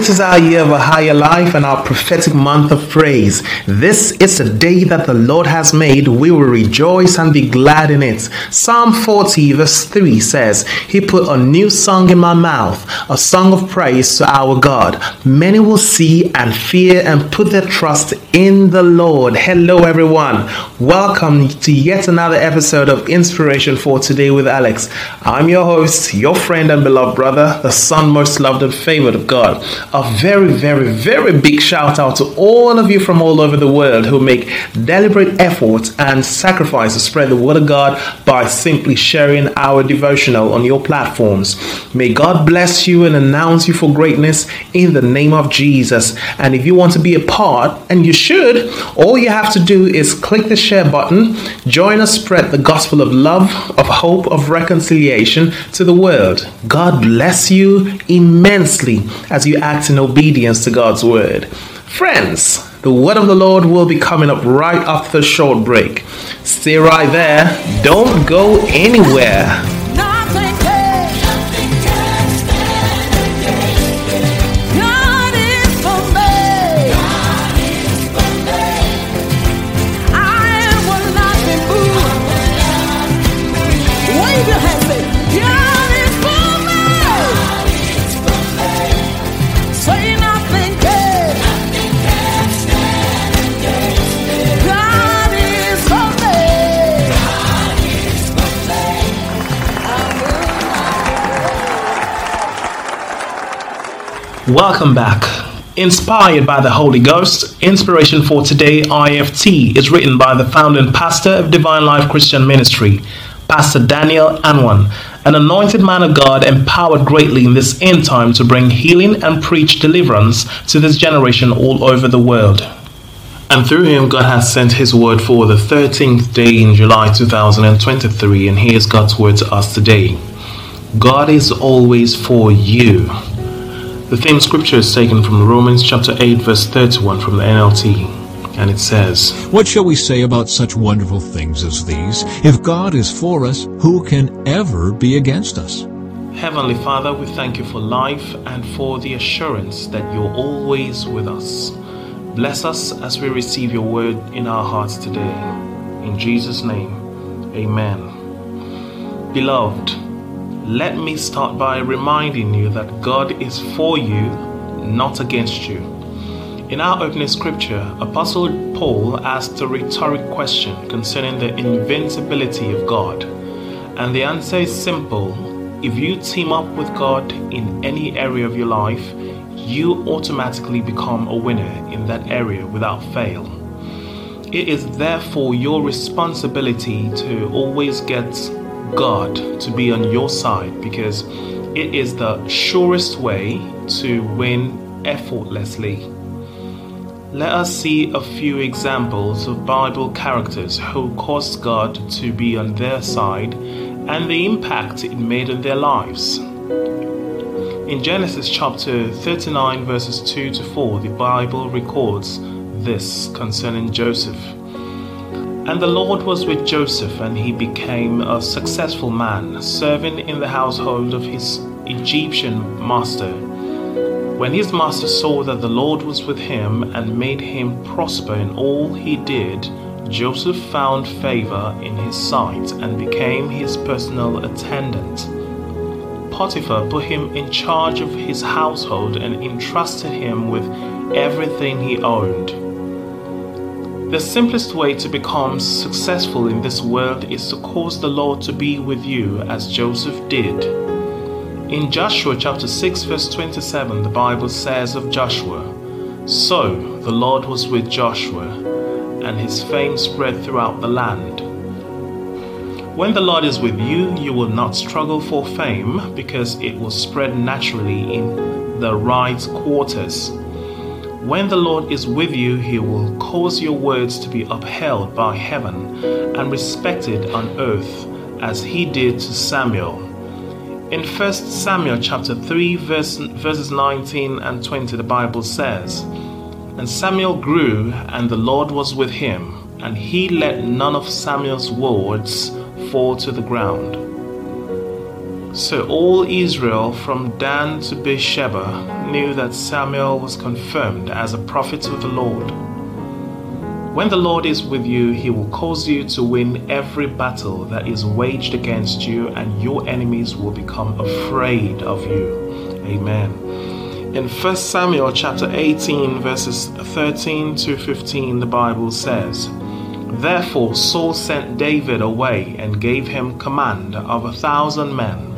It is our year of a higher life and our prophetic month of praise. This is the day that the Lord has made. We will rejoice and be glad in it. Psalm 40, verse 3 says, He put a new song in my mouth, a song of praise to our God. Many will see and fear and put their trust in the Lord. Hello, everyone. Welcome to yet another episode of Inspiration for Today with Alex. I'm your host, your friend and beloved brother, the son most loved and favored of God. A very, very, very big shout out to all of you from all over the world who make deliberate efforts and sacrifice to spread the word of God by simply sharing our devotional on your platforms. May God bless you and announce you for greatness in the name of Jesus. And if you want to be a part, and you should, all you have to do is click the share button, join us spread the gospel of love, of hope, of reconciliation to the world. God bless you immensely as you act in obedience to God's word. Friends, the word of the Lord will be coming up right after the short break. Stay right there. Don't go anywhere. Welcome back. Inspired by the Holy Ghost, Inspiration for Today IFT is written by the founder and pastor of Divine Life Christian Ministry, Pastor Daniel Anwan, an anointed man of God empowered greatly in this end time to bring healing and preach deliverance to this generation all over the world. And through him, God has sent his word for the 13th day in July 2023, and here's God's word to us today. God is always for you. The theme scripture is taken from Romans chapter 8, verse 31 from the NLT, and it says, What shall we say about such wonderful things as these? If God is for us, who can ever be against us? Heavenly Father, we thank you for life and for the assurance that you're always with us. Bless us as we receive your word in our hearts today. In Jesus' name, amen. Beloved, let me start by reminding you that God is for you, not against you. In our opening scripture, Apostle Paul asked a rhetoric question concerning the invincibility of God. And the answer is simple if you team up with God in any area of your life, you automatically become a winner in that area without fail. It is therefore your responsibility to always get God to be on your side because it is the surest way to win effortlessly. Let us see a few examples of Bible characters who caused God to be on their side and the impact it made on their lives. In Genesis chapter 39, verses 2 to 4, the Bible records this concerning Joseph. And the Lord was with Joseph, and he became a successful man, serving in the household of his Egyptian master. When his master saw that the Lord was with him and made him prosper in all he did, Joseph found favor in his sight and became his personal attendant. Potiphar put him in charge of his household and entrusted him with everything he owned. The simplest way to become successful in this world is to cause the Lord to be with you as Joseph did. In Joshua chapter 6 verse 27 the Bible says of Joshua, So the Lord was with Joshua, and his fame spread throughout the land. When the Lord is with you, you will not struggle for fame because it will spread naturally in the right quarters. When the Lord is with you, he will cause your words to be upheld by heaven and respected on earth, as he did to Samuel. In 1 Samuel chapter 3 verse, verses 19 and 20 the Bible says, And Samuel grew and the Lord was with him, and he let none of Samuel's words fall to the ground. So all Israel from Dan to Beersheba knew that Samuel was confirmed as a prophet of the Lord. When the Lord is with you, he will cause you to win every battle that is waged against you, and your enemies will become afraid of you. Amen. In 1 Samuel chapter 18, verses 13 to 15, the Bible says, Therefore Saul sent David away and gave him command of a thousand men.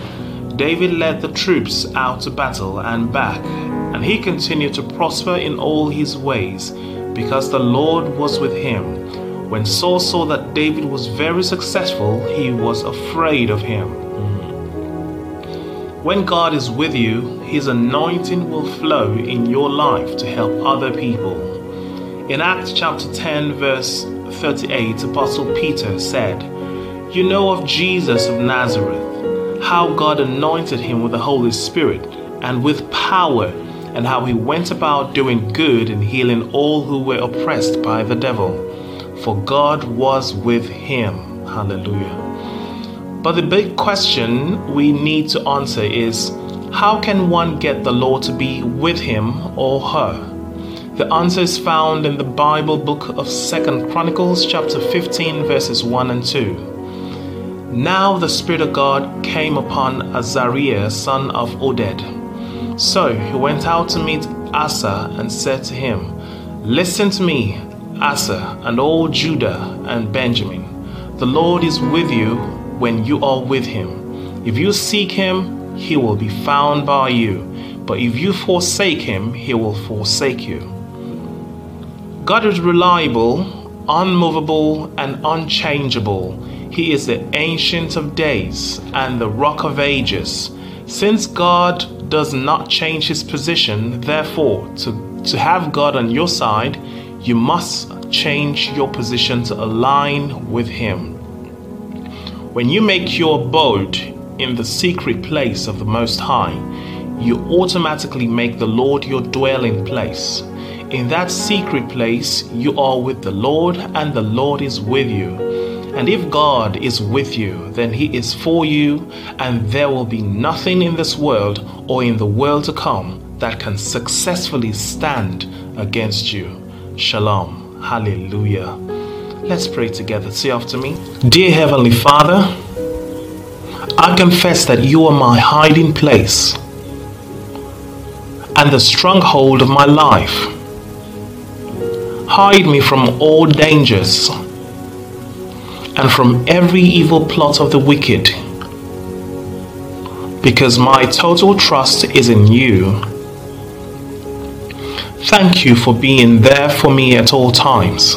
David led the troops out to battle and back, and he continued to prosper in all his ways, because the Lord was with him. When Saul saw that David was very successful, he was afraid of him. When God is with you, his anointing will flow in your life to help other people. In Acts chapter 10, verse 38, Apostle Peter said, You know of Jesus of Nazareth, how God anointed him with the Holy Spirit and with power, and how he went about doing good and healing all who were oppressed by the devil. For God was with him. Hallelujah. But the big question we need to answer is how can one get the Lord to be with him or her? The answer is found in the Bible book of Second Chronicles chapter 15 verses 1 and 2. Now the Spirit of God came upon Azariah son of Oded. So he went out to meet Asa and said to him, Listen to me, Asa, and all Judah and Benjamin. The Lord is with you when you are with him. If you seek him, he will be found by you. But if you forsake him, he will forsake you. God is reliable, unmovable, and unchangeable. He is the Ancient of Days and the Rock of Ages. Since God does not change his position, therefore, to, to have God on your side, you must change your position to align with him. When you make your abode in the secret place of the Most High, you automatically make the Lord your dwelling place. In that secret place, you are with the Lord, and the Lord is with you. And if God is with you, then He is for you, and there will be nothing in this world or in the world to come that can successfully stand against you. Shalom. Hallelujah. Let's pray together. Say after me. Dear Heavenly Father, I confess that you are my hiding place and the stronghold of my life. Hide me from all dangers and from every evil plot of the wicked, because my total trust is in you. Thank you for being there for me at all times.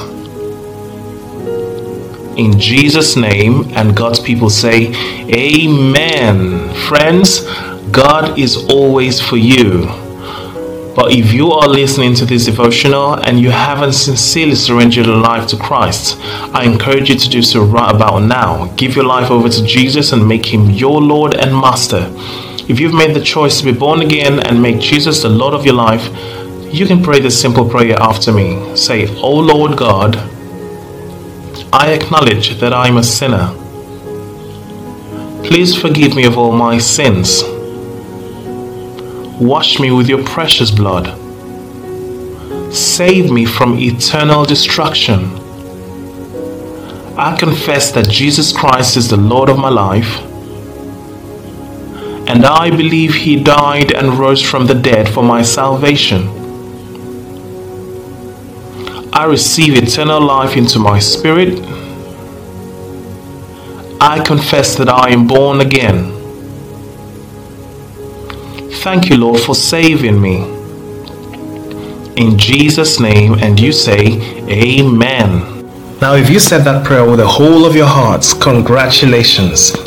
In Jesus' name, and God's people say, Amen. Friends, God is always for you. But if you are listening to this devotional and you haven't sincerely surrendered your life to Christ, I encourage you to do so right about now. Give your life over to Jesus and make him your Lord and Master. If you've made the choice to be born again and make Jesus the Lord of your life, you can pray this simple prayer after me. Say, O Lord God, I acknowledge that I am a sinner. Please forgive me of all my sins. Wash me with your precious blood. Save me from eternal destruction. I confess that Jesus Christ is the Lord of my life. And I believe he died and rose from the dead for my salvation. I receive eternal life into my spirit. I confess that I am born again. Thank you, Lord, for saving me. In Jesus' name, and you say, Amen. Now, if you said that prayer with the whole of your hearts, congratulations.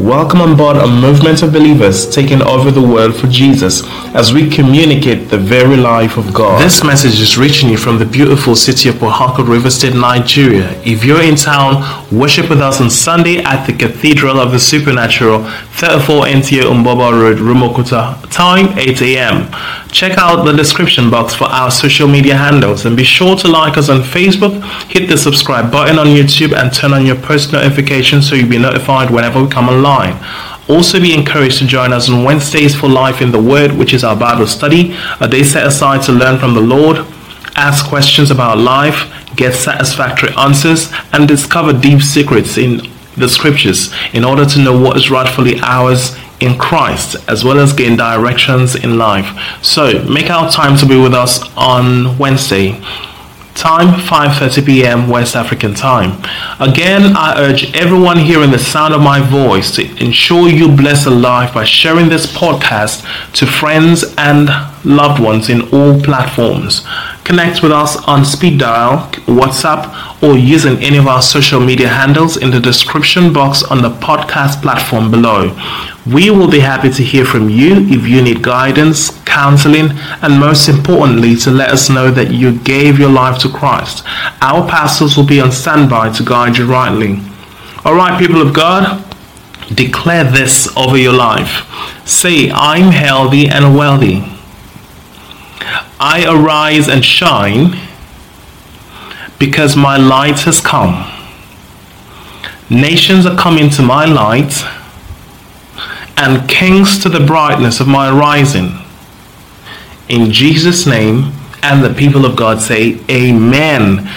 welcome on board a movement of believers taking over the world for Jesus as we communicate the very life of God. This message is reaching you from the beautiful city of Harcourt, River State, Nigeria. If you're in town, worship with us on Sunday at the Cathedral of the Supernatural, 34 NTA Mgbuoba Road, Rumuokwuta. Time 8 a.m. Check out the description box for our social media handles and be sure to like us on Facebook, hit the subscribe button on YouTube, and turn on your post notifications so you'll be notified whenever we come online. Also, be encouraged to join us on Wednesdays for Life in the Word, which is our Bible study, a day set aside to learn from the Lord, ask questions about life, get satisfactory answers, and discover deep secrets in the scriptures in order to know what is rightfully ours in Christ as well as gain directions in life. So make our time to be with us on Wednesday. Time 5:30 p.m. West African time. Again, I urge everyone hearing the sound of my voice to ensure you bless a life by sharing this podcast to friends and loved ones in all platforms. Connect with us on speed dial, WhatsApp, or using any of our social media handles in the description box on the podcast platform below. We will be happy to hear from you if you need guidance, counseling, and most importantly, to let us know that you gave your life to Christ. Our pastors will be on standby to guide you rightly. All right, people of God, declare this over your life. Say, I'm healthy and wealthy. I arise and shine because my light has come. Nations are coming to my light, and kings to the brightness of my rising. In Jesus' name, and the people of God say, Amen.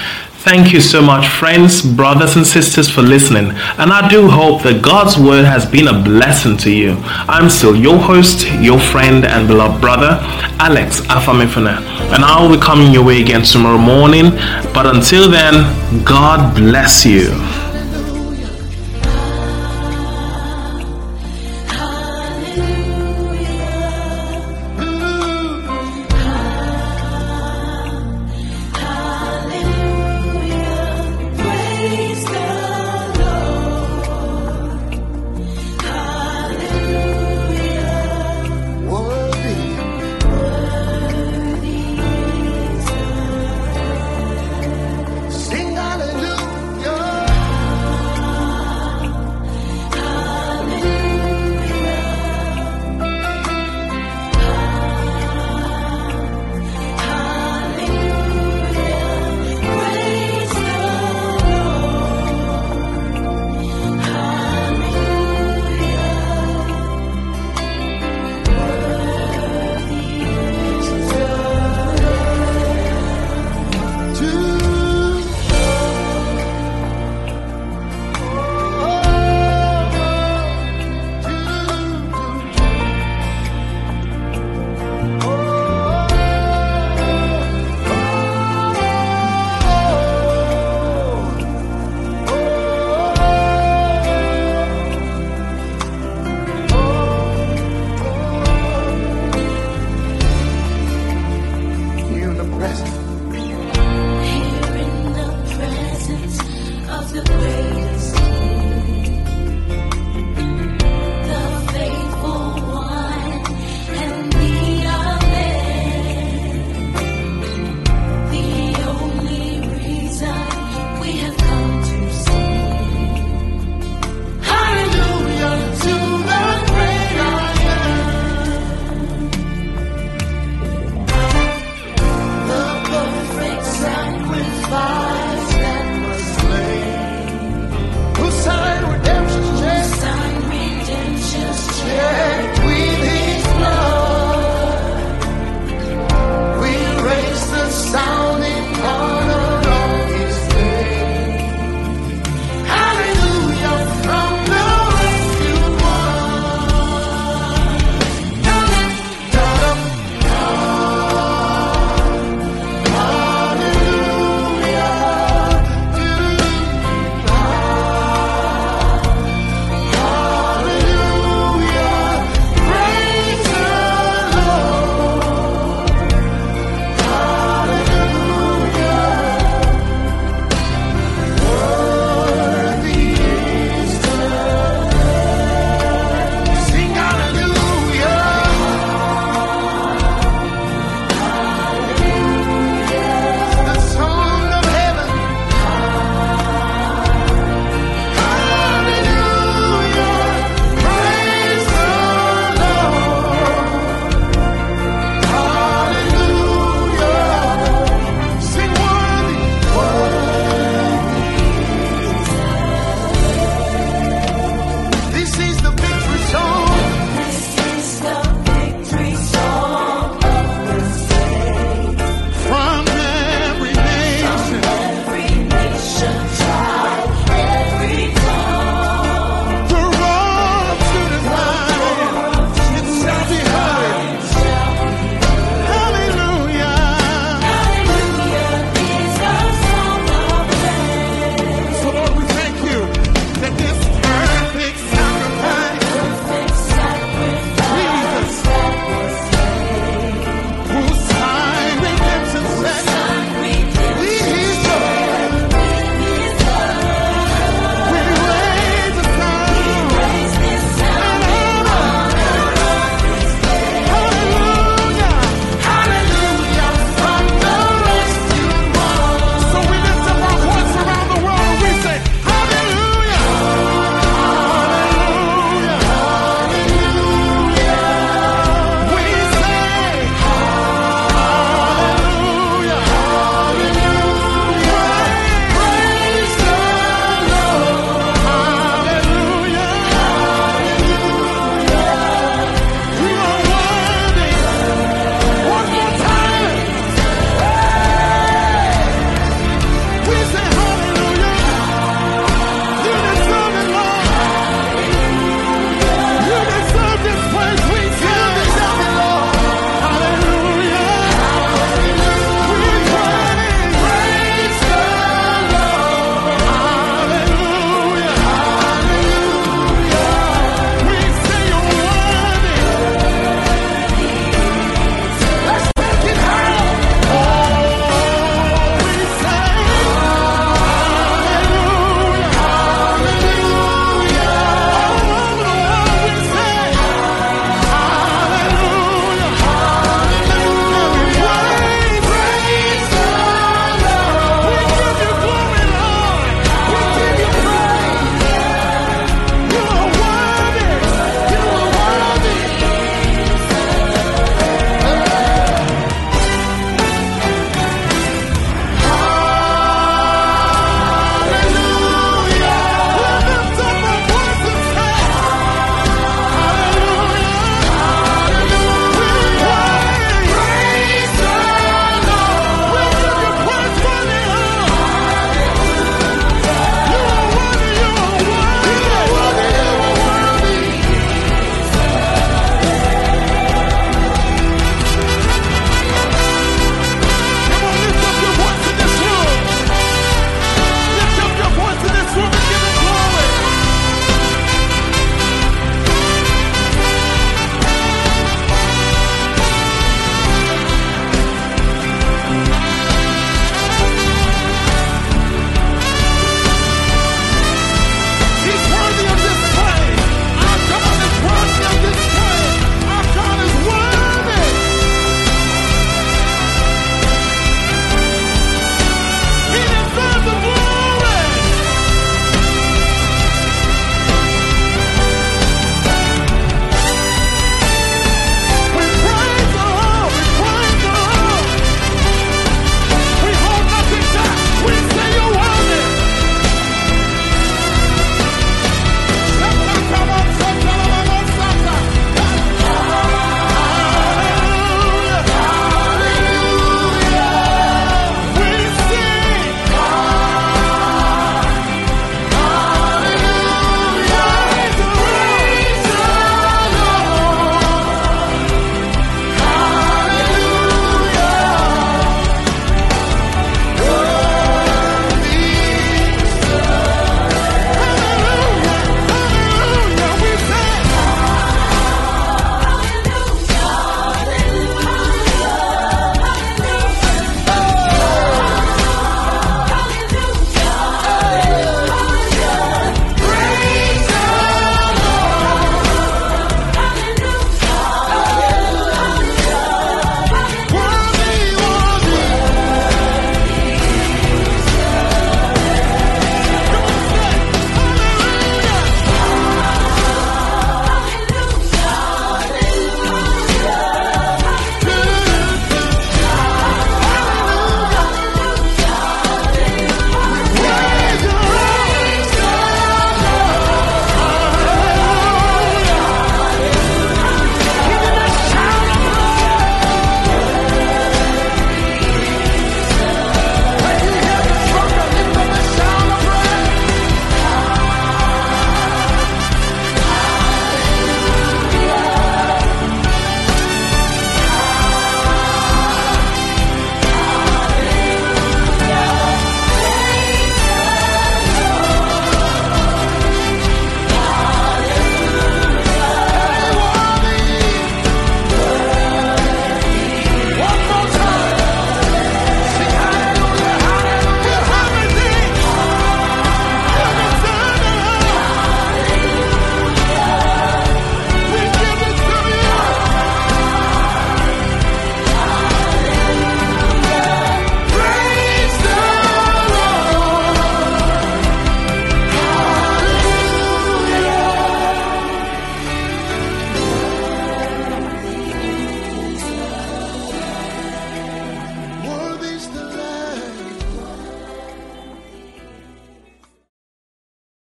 Thank you so much, friends, brothers, and sisters, for listening. And I do hope that God's word has been a blessing to you. I'm still your host, your friend, and beloved brother, Alex Afamifuna. And I will be coming your way again tomorrow morning. But until then, God bless you.